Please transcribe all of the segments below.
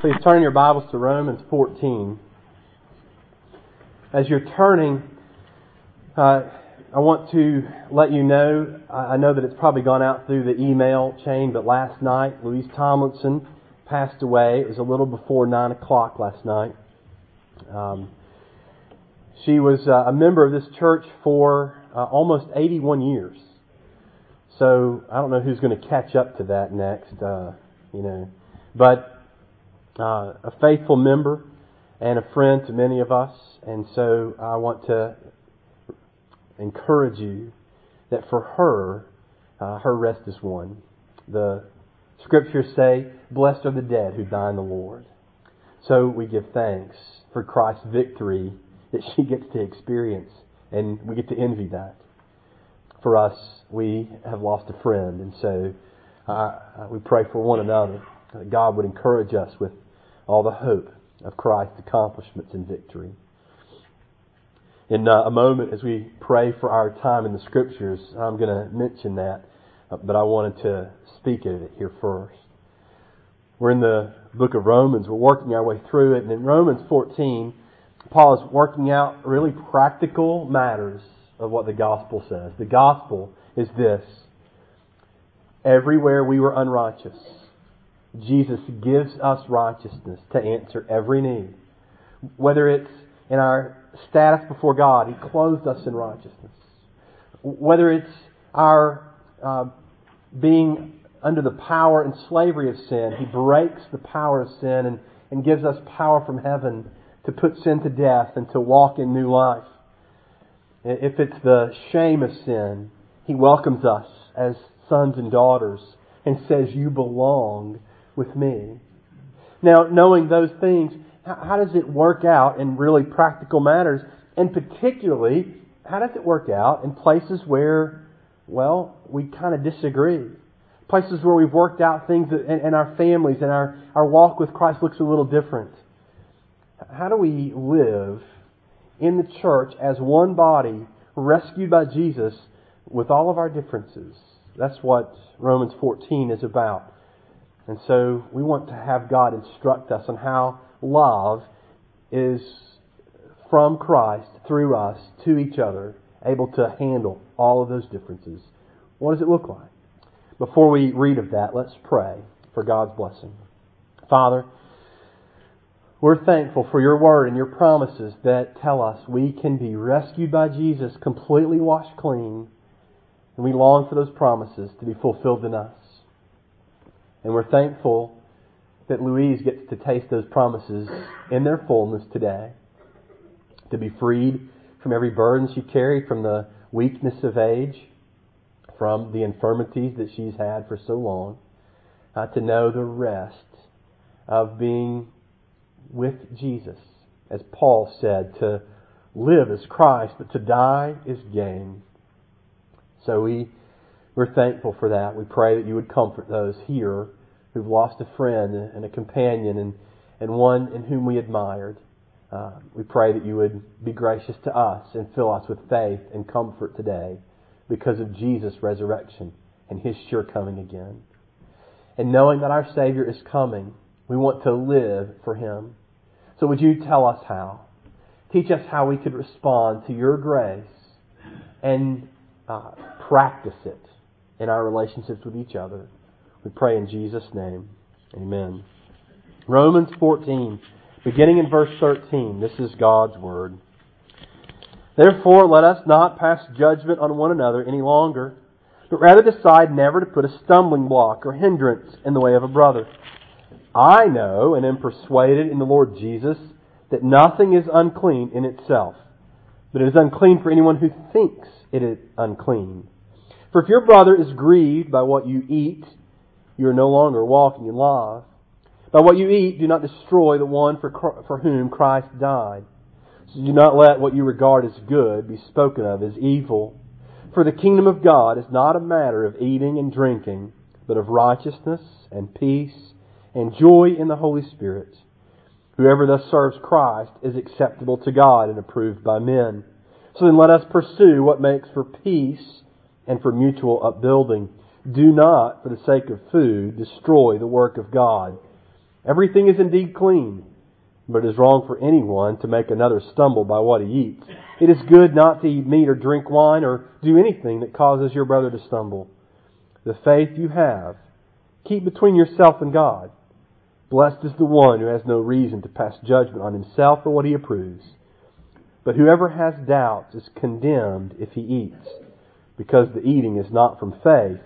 Please turn your Bibles to Romans 14. As you're turning, uh, I want to let you know, I know that it's probably gone out through the email chain, but last night Louise Tomlinson passed away. It was a little before 9 o'clock last night. Um, she was uh, a member of this church for uh, almost 81 years. So I don't know who's going to catch up to that next, uh, you know. But uh, a faithful member and a friend to many of us. And so I want to encourage you that for her, uh, her rest is won. The scriptures say, Blessed are the dead who die in the Lord. So we give thanks for Christ's victory that she gets to experience, and we get to envy that. For us, we have lost a friend, and so uh, we pray for one another that God would encourage us with all the hope of Christ's accomplishments and victory. In uh, a moment, as we pray for our time in the Scriptures, I'm going to mention that, uh, but I wanted to speak of it here first. We're in the book of Romans. We're working our way through it, and in Romans 14, Paul is working out really practical matters of what the gospel says. The gospel is this everywhere we were unrighteous, Jesus gives us righteousness to answer every need. Whether it's in our status before God, He clothed us in righteousness. Whether it's our uh, being under the power and slavery of sin, He breaks the power of sin and, and gives us power from heaven to put sin to death and to walk in new life. If it's the shame of sin, He welcomes us as sons and daughters and says, You belong with me. Now, knowing those things, how does it work out in really practical matters? And particularly, how does it work out in places where, well, we kind of disagree? Places where we've worked out things in our families and our, our walk with Christ looks a little different. How do we live in the church as one body, rescued by Jesus, with all of our differences? That's what Romans 14 is about. And so we want to have God instruct us on how love is from Christ through us to each other, able to handle all of those differences. What does it look like? Before we read of that, let's pray for God's blessing. Father, we're thankful for your word and your promises that tell us we can be rescued by Jesus, completely washed clean, and we long for those promises to be fulfilled in us. And we're thankful that Louise gets to taste those promises in their fullness today. To be freed from every burden she carried, from the weakness of age, from the infirmities that she's had for so long. Uh, to know the rest of being with Jesus. As Paul said, to live as Christ, but to die is gain. So we we're thankful for that. We pray that you would comfort those here who've lost a friend and a companion and, and one in whom we admired. Uh, we pray that you would be gracious to us and fill us with faith and comfort today because of Jesus' resurrection and his sure coming again. And knowing that our Savior is coming, we want to live for him. So would you tell us how? Teach us how we could respond to your grace and uh, practice it in our relationships with each other. We pray in Jesus' name. Amen. Romans 14, beginning in verse 13. This is God's Word. Therefore, let us not pass judgment on one another any longer, but rather decide never to put a stumbling block or hindrance in the way of a brother. I know and am persuaded in the Lord Jesus that nothing is unclean in itself, but it is unclean for anyone who thinks it is unclean. For if your brother is grieved by what you eat, you are no longer walking in love. By what you eat, do not destroy the one for, for whom Christ died. So do not let what you regard as good be spoken of as evil. For the kingdom of God is not a matter of eating and drinking, but of righteousness and peace and joy in the Holy Spirit. Whoever thus serves Christ is acceptable to God and approved by men. So then let us pursue what makes for peace and for mutual upbuilding. Do not, for the sake of food, destroy the work of God. Everything is indeed clean, but it is wrong for anyone to make another stumble by what he eats. It is good not to eat meat or drink wine or do anything that causes your brother to stumble. The faith you have, keep between yourself and God. Blessed is the one who has no reason to pass judgment on himself or what he approves. But whoever has doubts is condemned if he eats, because the eating is not from faith.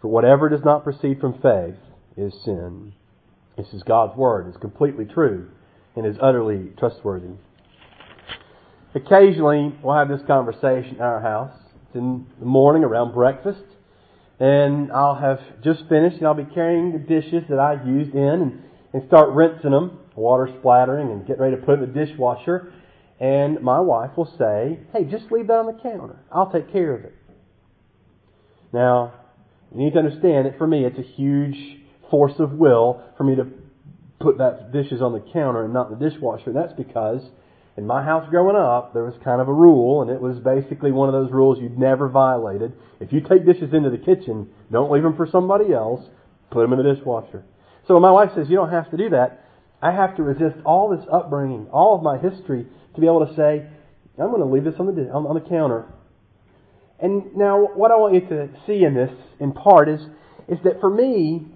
For whatever does not proceed from faith is sin. This is God's Word. It's completely true and is utterly trustworthy. Occasionally, we'll have this conversation in our house. It's in the morning around breakfast, and I'll have just finished, and I'll be carrying the dishes that I used in and, and start rinsing them, water splattering, and get ready to put them in the dishwasher. And my wife will say, Hey, just leave that on the counter. I'll take care of it. Now, you need to understand that for me, it's a huge force of will for me to put that dishes on the counter and not the dishwasher. And that's because in my house growing up, there was kind of a rule, and it was basically one of those rules you'd never violated. If you take dishes into the kitchen, don't leave them for somebody else. Put them in the dishwasher. So when my wife says you don't have to do that, I have to resist all this upbringing, all of my history, to be able to say, I'm going to leave this on the on, on the counter. And now, what I want you to see in this, in part, is is that for me,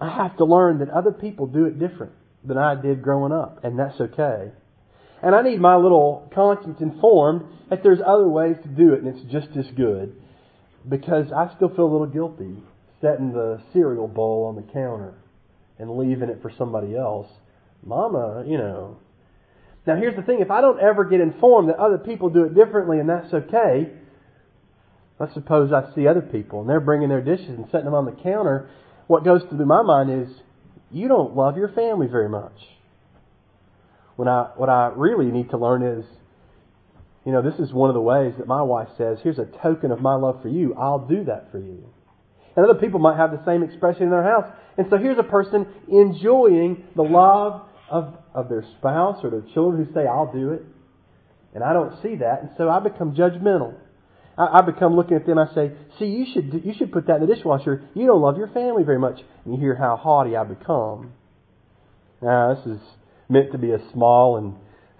I have to learn that other people do it different than I did growing up, and that's okay. And I need my little conscience informed that there's other ways to do it, and it's just as good. Because I still feel a little guilty setting the cereal bowl on the counter and leaving it for somebody else. Mama, you know. Now here's the thing, if I don't ever get informed that other people do it differently and that's okay, let's suppose I see other people and they're bringing their dishes and setting them on the counter what goes through my mind is, you don't love your family very much. When I, what I really need to learn is, you know, this is one of the ways that my wife says, here's a token of my love for you. I'll do that for you. And other people might have the same expression in their house. And so here's a person enjoying the love of, of their spouse or their children who say, I'll do it. And I don't see that. And so I become judgmental. I, I become looking at them. I say, "See, you should you should put that in the dishwasher. You don't love your family very much." And you hear how haughty I become. Now, this is meant to be a small and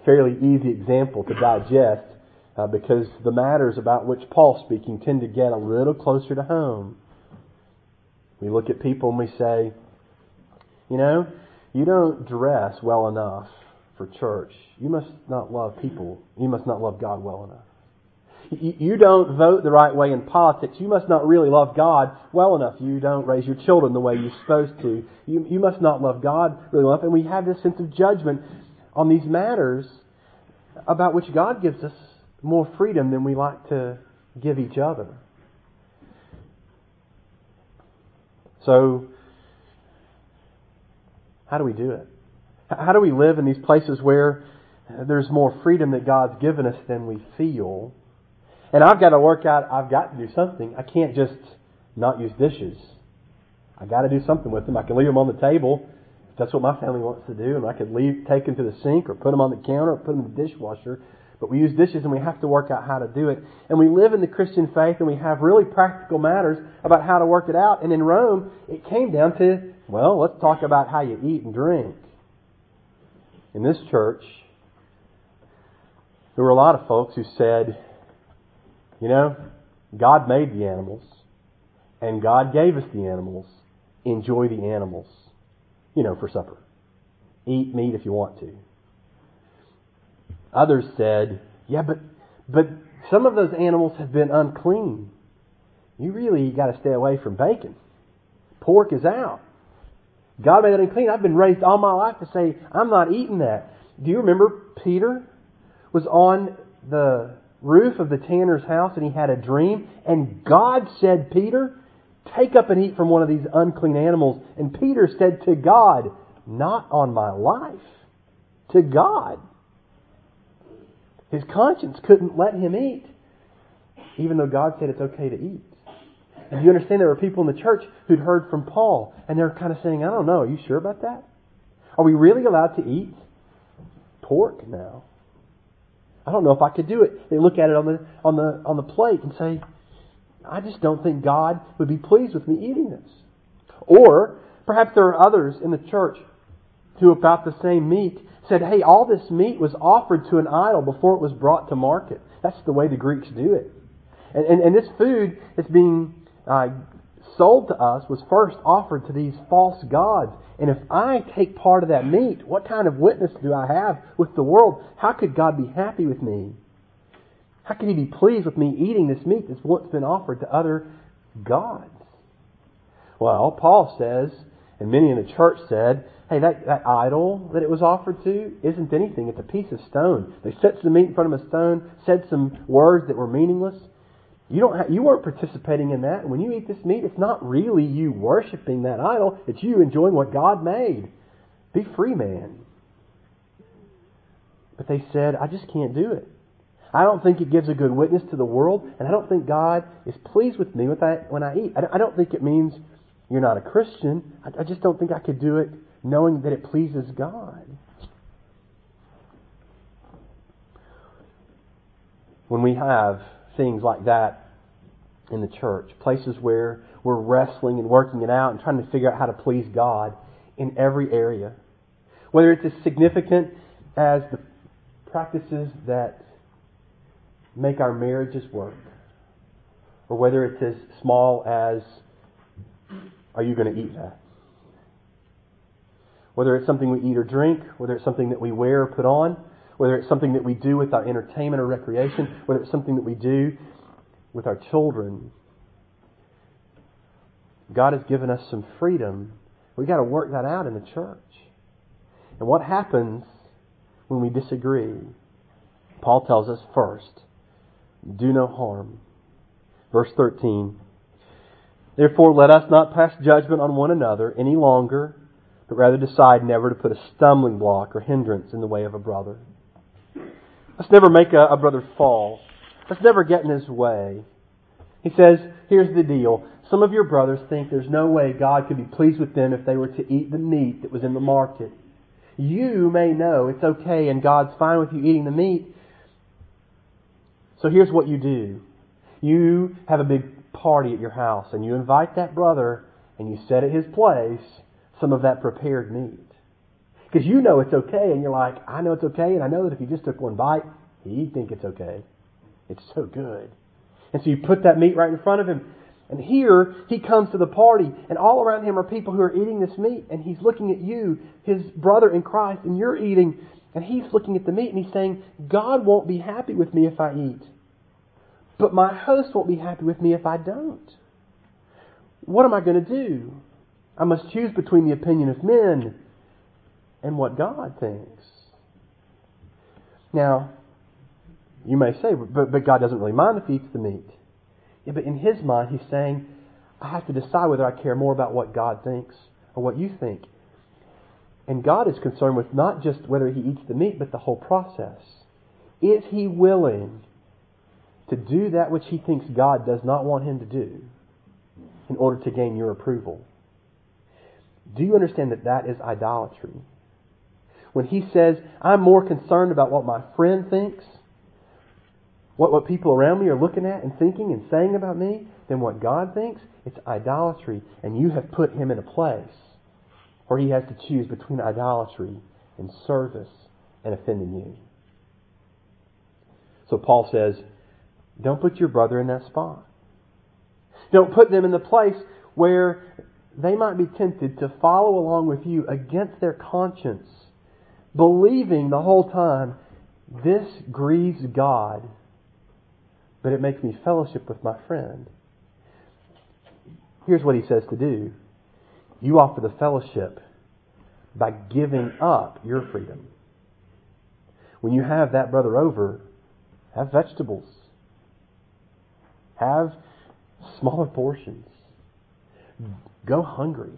fairly easy example to digest uh, because the matters about which Paul's speaking tend to get a little closer to home. We look at people and we say, you know, you don't dress well enough for church. You must not love people. You must not love God well enough you don't vote the right way in politics. You must not really love God well enough. You don't raise your children the way you're supposed to. You, you must not love God really enough. And we have this sense of judgment on these matters about which God gives us more freedom than we like to give each other. So, how do we do it? How do we live in these places where there's more freedom that God's given us than we feel? And I've got to work out, I've got to do something. I can't just not use dishes. I got to do something with them. I can leave them on the table if that's what my family wants to do, and I could leave, take them to the sink or put them on the counter or put them in the dishwasher. But we use dishes and we have to work out how to do it. And we live in the Christian faith and we have really practical matters about how to work it out. And in Rome, it came down to, well, let's talk about how you eat and drink. In this church, there were a lot of folks who said, you know, God made the animals, and God gave us the animals. Enjoy the animals, you know, for supper. Eat meat if you want to. Others said, yeah, but, but some of those animals have been unclean. You really got to stay away from bacon. Pork is out. God made it unclean. I've been raised all my life to say, I'm not eating that. Do you remember Peter was on the roof of the tanner's house and he had a dream. And God said, Peter, take up and eat from one of these unclean animals. And Peter said to God, Not on my life. To God. His conscience couldn't let him eat, even though God said it's okay to eat. And you understand there were people in the church who'd heard from Paul, and they're kind of saying, I don't know, are you sure about that? Are we really allowed to eat pork now? I don't know if I could do it. They look at it on the on the on the plate and say, I just don't think God would be pleased with me eating this. Or perhaps there are others in the church who about the same meat said, hey, all this meat was offered to an idol before it was brought to market. That's the way the Greeks do it. And, and, and this food that's being uh, sold to us was first offered to these false gods. And if I take part of that meat, what kind of witness do I have with the world? How could God be happy with me? How could He be pleased with me eating this meat that's once been offered to other gods? Well, Paul says, and many in the church said, hey, that, that idol that it was offered to isn't anything. It's a piece of stone. They set some meat in front of a stone, said some words that were meaningless. You don't have, you weren't participating in that. When you eat this meat, it's not really you worshiping that idol. It's you enjoying what God made. Be free, man. But they said, I just can't do it. I don't think it gives a good witness to the world, and I don't think God is pleased with me when I eat. I don't think it means you're not a Christian. I just don't think I could do it knowing that it pleases God. When we have things like that in the church, places where we're wrestling and working it out and trying to figure out how to please God in every area, whether it's as significant as the practices that make our marriages work, or whether it's as small as, are you going to eat that? Whether it's something we eat or drink, whether it's something that we wear or put on, whether it's something that we do with our entertainment or recreation, whether it's something that we do with our children. God has given us some freedom. We've got to work that out in the church. And what happens when we disagree? Paul tells us first, do no harm. Verse 13. Therefore, let us not pass judgment on one another any longer, but rather decide never to put a stumbling block or hindrance in the way of a brother. Let's never make a, a brother fall. Let's never get in his way. He says, here's the deal. Some of your brothers think there's no way God could be pleased with them if they were to eat the meat that was in the market. You may know it's okay and God's fine with you eating the meat. So here's what you do. You have a big party at your house and you invite that brother and you set at his place some of that prepared meat. Because you know it's okay, and you're like, I know it's okay, and I know that if he just took one bite, he'd think it's okay. It's so good. And so you put that meat right in front of him. And here, he comes to the party, and all around him are people who are eating this meat, and he's looking at you, his brother in Christ, and you're eating, and he's looking at the meat, and he's saying, God won't be happy with me if I eat. But my host won't be happy with me if I don't. What am I going to do? I must choose between the opinion of men and what God thinks. Now, you may say, but, but God doesn't really mind if he eats the meat. Yeah, but in his mind, he's saying, I have to decide whether I care more about what God thinks or what you think. And God is concerned with not just whether he eats the meat, but the whole process. Is he willing to do that which he thinks God does not want him to do in order to gain your approval? Do you understand that that is idolatry? When he says, I'm more concerned about what my friend thinks, what, what people around me are looking at and thinking and saying about me, than what God thinks, it's idolatry. And you have put him in a place where he has to choose between idolatry and service and offending you. So Paul says, don't put your brother in that spot. Don't put them in the place where they might be tempted to follow along with you against their conscience, believing the whole time, this grieves God, but it makes me fellowship with my friend. Here's what he says to do you offer the fellowship by giving up your freedom. When you have that brother over, have vegetables. Have smaller portions. Go hungry,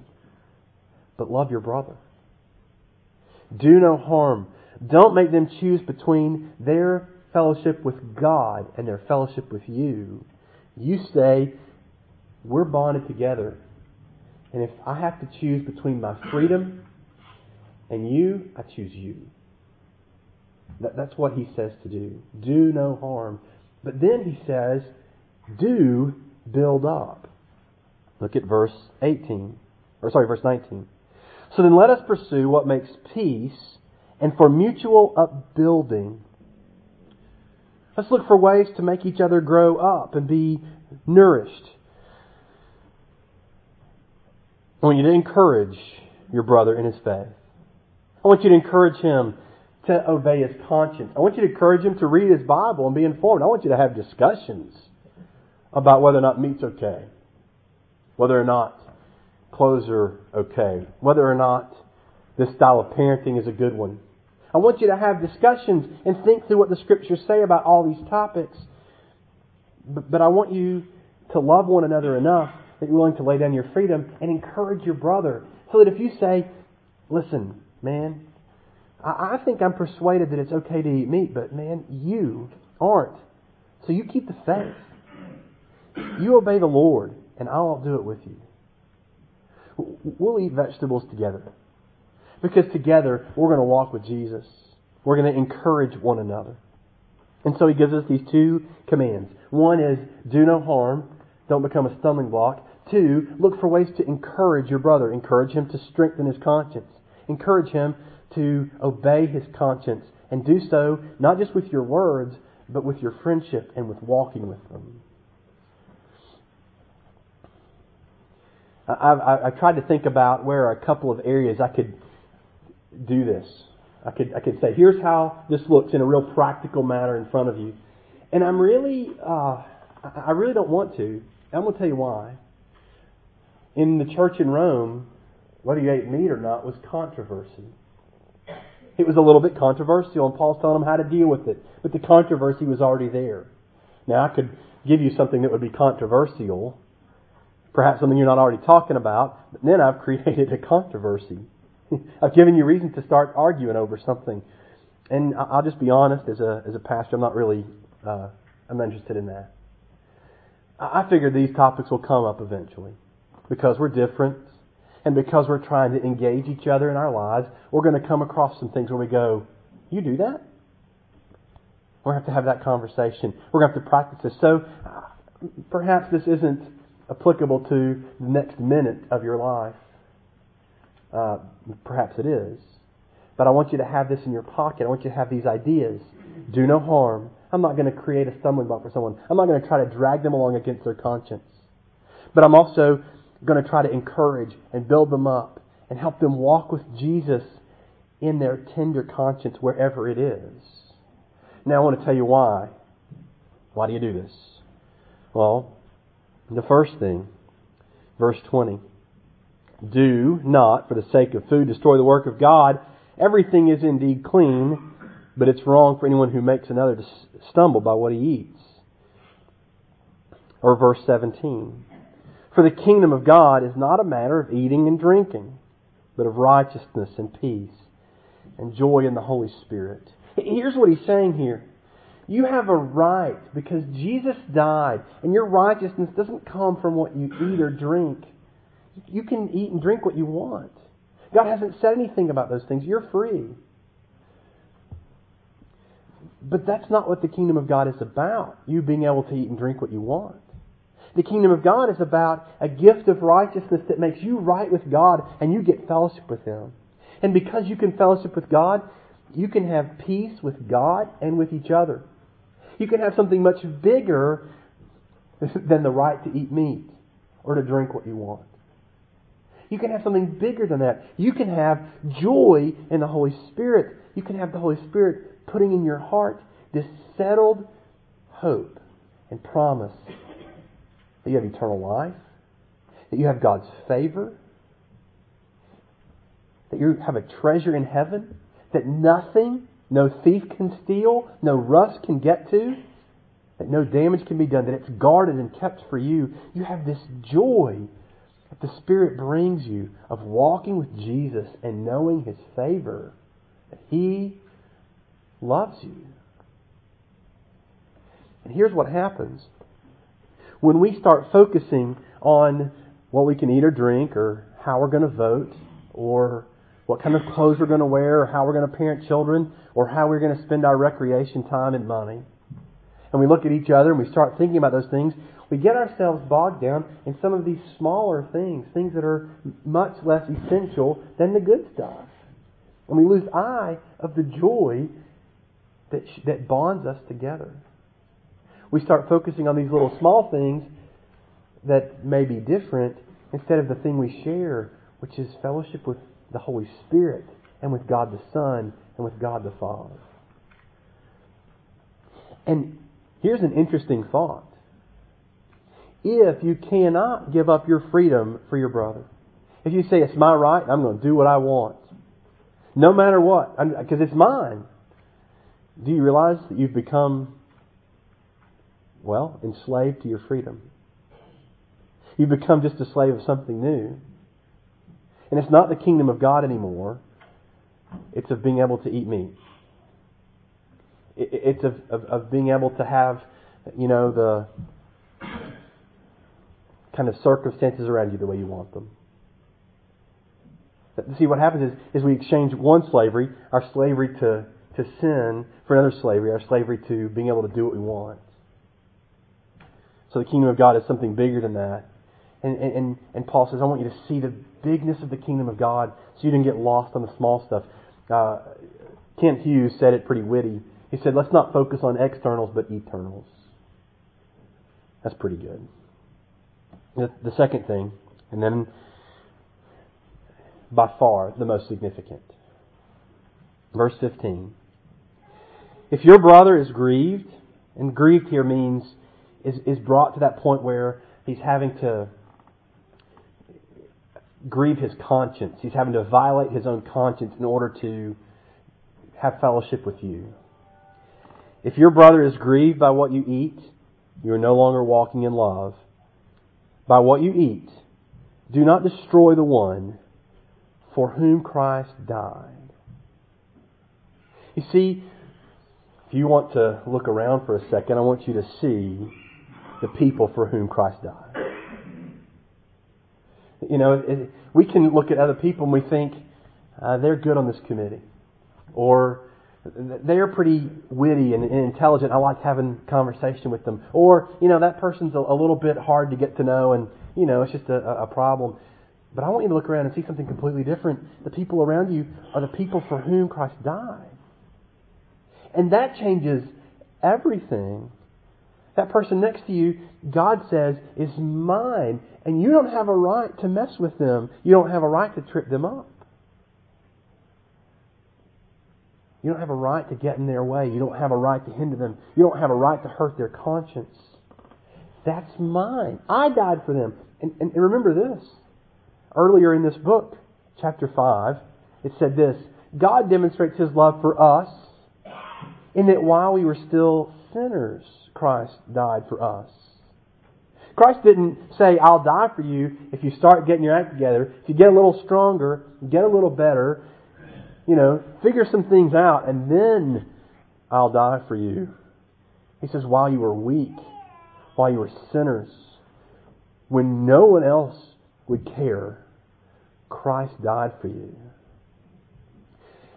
but love your brother. Do no harm. Don't make them choose between their fellowship with God and their fellowship with you. You say, we're bonded together. And if I have to choose between my freedom and you, I choose you. That, that's what he says to do. Do no harm. But then he says, do build up. Look at verse 18. Or sorry, verse 19. So then let us pursue what makes peace and for mutual upbuilding. Let's look for ways to make each other grow up and be nourished. I want you to encourage your brother in his faith. I want you to encourage him to obey his conscience. I want you to encourage him to read his Bible and be informed. I want you to have discussions about whether or not meat's okay, whether or not clothes are okay, whether or not this style of parenting is a good one. I want you to have discussions and think through what the scriptures say about all these topics. But, but I want you to love one another enough that you're willing to lay down your freedom and encourage your brother. So that if you say, listen, man, I, I think I'm persuaded that it's okay to eat meat, but man, you aren't. So you keep the faith. You obey the Lord, and I'll do it with you. We'll eat vegetables together. Because together, we're going to walk with Jesus. We're going to encourage one another. And so he gives us these two commands. One is, do no harm. Don't become a stumbling block. Two, look for ways to encourage your brother. Encourage him to strengthen his conscience. Encourage him to obey his conscience. And do so not just with your words, but with your friendship and with walking with them. I've, I've tried to think about where a couple of areas I could do this. I could, I could say, here's how this looks in a real practical manner in front of you. And I'm really, uh, I really don't want to. I'm going to tell you why. In the church in Rome, whether you ate meat or not was controversy. It was a little bit controversial, and Paul's telling them how to deal with it. But the controversy was already there. Now, I could give you something that would be controversial, perhaps something you're not already talking about, but then I've created a controversy. I've given you reason to start arguing over something. And I'll just be honest, as a, as a pastor, I'm not really, uh, I'm not interested in that. I figure these topics will come up eventually because we're different and because we're trying to engage each other in our lives. We're going to come across some things where we go, You do that? We're going to have to have that conversation. We're going to have to practice this. So perhaps this isn't applicable to the next minute of your life. Uh, perhaps it is. But I want you to have this in your pocket. I want you to have these ideas. Do no harm. I'm not going to create a stumbling block for someone. I'm not going to try to drag them along against their conscience. But I'm also going to try to encourage and build them up and help them walk with Jesus in their tender conscience wherever it is. Now I want to tell you why. Why do you do this? Well, the first thing, verse 20. Do not, for the sake of food, destroy the work of God. Everything is indeed clean, but it's wrong for anyone who makes another to stumble by what he eats. Or verse 17. For the kingdom of God is not a matter of eating and drinking, but of righteousness and peace and joy in the Holy Spirit. Here's what he's saying here. You have a right because Jesus died, and your righteousness doesn't come from what you eat or drink. You can eat and drink what you want. God hasn't said anything about those things. You're free. But that's not what the kingdom of God is about, you being able to eat and drink what you want. The kingdom of God is about a gift of righteousness that makes you right with God and you get fellowship with Him. And because you can fellowship with God, you can have peace with God and with each other. You can have something much bigger than the right to eat meat or to drink what you want. You can have something bigger than that. You can have joy in the Holy Spirit. You can have the Holy Spirit putting in your heart this settled hope and promise that you have eternal life, that you have God's favor, that you have a treasure in heaven, that nothing, no thief can steal, no rust can get to, that no damage can be done, that it's guarded and kept for you. You have this joy that the Spirit brings you of walking with Jesus and knowing His favor, that He loves you. And here's what happens when we start focusing on what we can eat or drink, or how we're going to vote, or what kind of clothes we're going to wear, or how we're going to parent children, or how we're going to spend our recreation time and money, and we look at each other and we start thinking about those things, we get ourselves bogged down in some of these smaller things, things that are much less essential than the good stuff. And we lose eye of the joy that, that bonds us together. We start focusing on these little small things that may be different instead of the thing we share, which is fellowship with the Holy Spirit and with God the Son and with God the Father. And here's an interesting thought. If you cannot give up your freedom for your brother, if you say, it's my right, I'm going to do what I want, no matter what, because it's mine, do you realize that you've become, well, enslaved to your freedom? You've become just a slave of something new. And it's not the kingdom of God anymore. It's of being able to eat meat. It's of, of, of being able to have, you know, the kind of circumstances around you the way you want them. See, what happens is, is we exchange one slavery, our slavery to, to sin, for another slavery, our slavery to being able to do what we want. So the kingdom of God is something bigger than that. And, and, and Paul says, I want you to see the bigness of the kingdom of God so you don't get lost on the small stuff. Uh, Kent Hughes said it pretty witty. He said, let's not focus on externals but eternals. That's pretty good. The, the second thing, and then by far the most significant. Verse 15. If your brother is grieved, and grieved here means is, is brought to that point where he's having to grieve his conscience. He's having to violate his own conscience in order to have fellowship with you. If your brother is grieved by what you eat, you are no longer walking in love. By what you eat, do not destroy the one for whom Christ died. You see, if you want to look around for a second, I want you to see the people for whom Christ died. You know, it, we can look at other people and we think uh, they're good on this committee, or they're pretty witty and, and, intelligent. I like having conversation with them, or you know that person's a, a little bit hard to get to know, and you know it's just a, a problem. But I want you to look around and see something completely different. The people around you are the people for whom Christ died, and that changes everything. That person next to you, God says, is mine. And you don't have a right to mess with them. You don't have a right to trip them up. You don't have a right to get in their way. You don't have a right to hinder them. You don't have a right to hurt their conscience. That's mine. I died for them. And, and, and remember this. Earlier in this book, chapter 5, it said this God demonstrates His love for us in that while we were still sinners, Christ died for us. Christ didn't say, I'll die for you if you start getting your act together, if you get a little stronger, get a little better, you know, figure some things out, and then I'll die for you. He says, while you were weak, while you were sinners, when no one else would care, Christ died for you.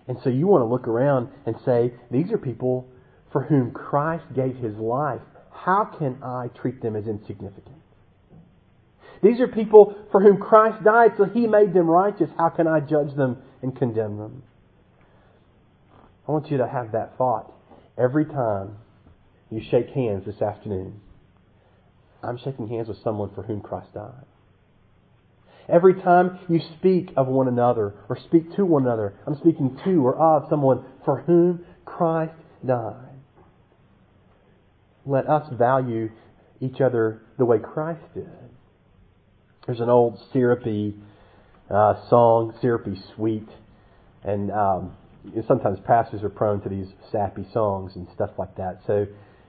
And so you want to look around and say, these are people for whom Christ gave his life. How can I treat them as insignificant? These are people for whom Christ died, so he made them righteous. How can I judge them and condemn them? I want you to have that thought every time you shake hands this afternoon. I'm shaking hands with someone for whom Christ died. Every time you speak of one another or speak to one another, I'm speaking to or of someone for whom Christ died let us value each other the way Christ did. There's an old syrupy uh, song, syrupy sweet, and um, sometimes pastors are prone to these sappy songs and stuff like that. So,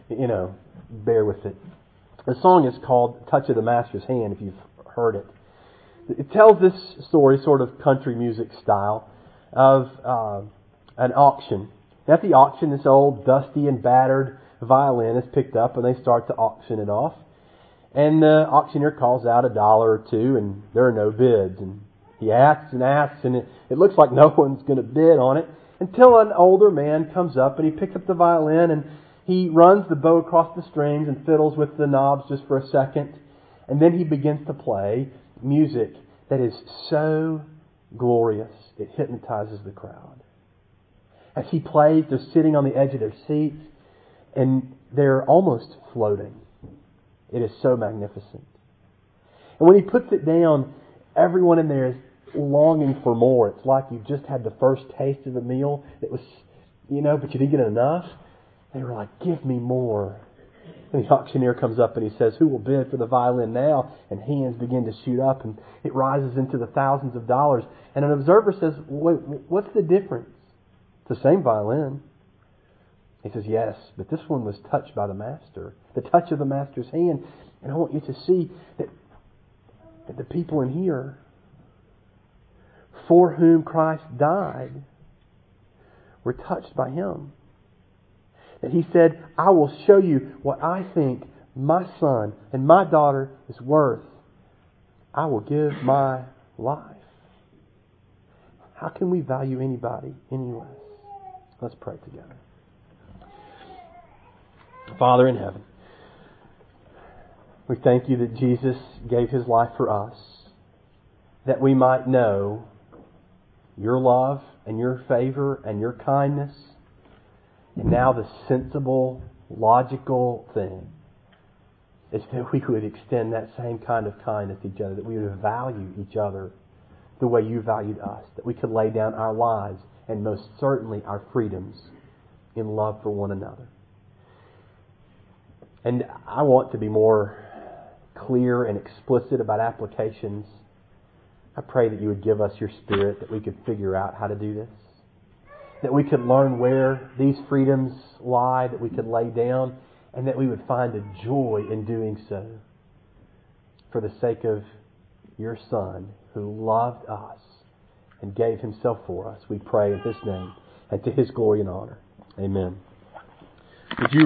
you know, bear with it. The song is called "Touch of the Master's Hand." If you've heard it, it tells this story, sort of country music style, of uh, an auction. At the auction, this old, dusty, and battered violin is picked up and they start to auction it off. And the auctioneer calls out a dollar or two and there are no bids. And he asks and asks and it, it looks like no one's going to bid on it until an older man comes up and he picks up the violin and He runs the bow across the strings and fiddles with the knobs just for a second. And then he begins to play music that is so glorious, it hypnotizes the crowd. As he plays, they're sitting on the edge of their seats and they're almost floating. It is so magnificent. And when he puts it down, everyone in there is longing for more. It's like you've just had the first taste of the meal. It was, you know, but you didn't get enough. They were like, give me more. And the auctioneer comes up and he says, Who will bid for the violin now? And hands begin to shoot up and it rises into the thousands of dollars. And an observer says, Wait, what's the difference? It's the same violin. He says, Yes, but this one was touched by the master, the touch of the master's hand. And I want you to see that, that the people in here for whom Christ died were touched by him. That he said, I will show you what I think my son and my daughter is worth. I will give my life. How can we value anybody any less? Let's pray together. Father in heaven, we thank you that Jesus gave his life for us, that we might know your love and your favor and your kindness. And now the sensible, logical thing is that we would extend that same kind of kindness to each other, that we would value each other the way you valued us, that we could lay down our lives and most certainly our freedoms in love for one another. And I want to be more clear and explicit about applications I pray that you would give us your spirit that we could figure out how to do this. That we could learn where these freedoms lie, that we could lay down, and that we would find a joy in doing so for the sake of your Son who loved us and gave himself for us. We pray in his name and to his glory and honor. Amen. Would you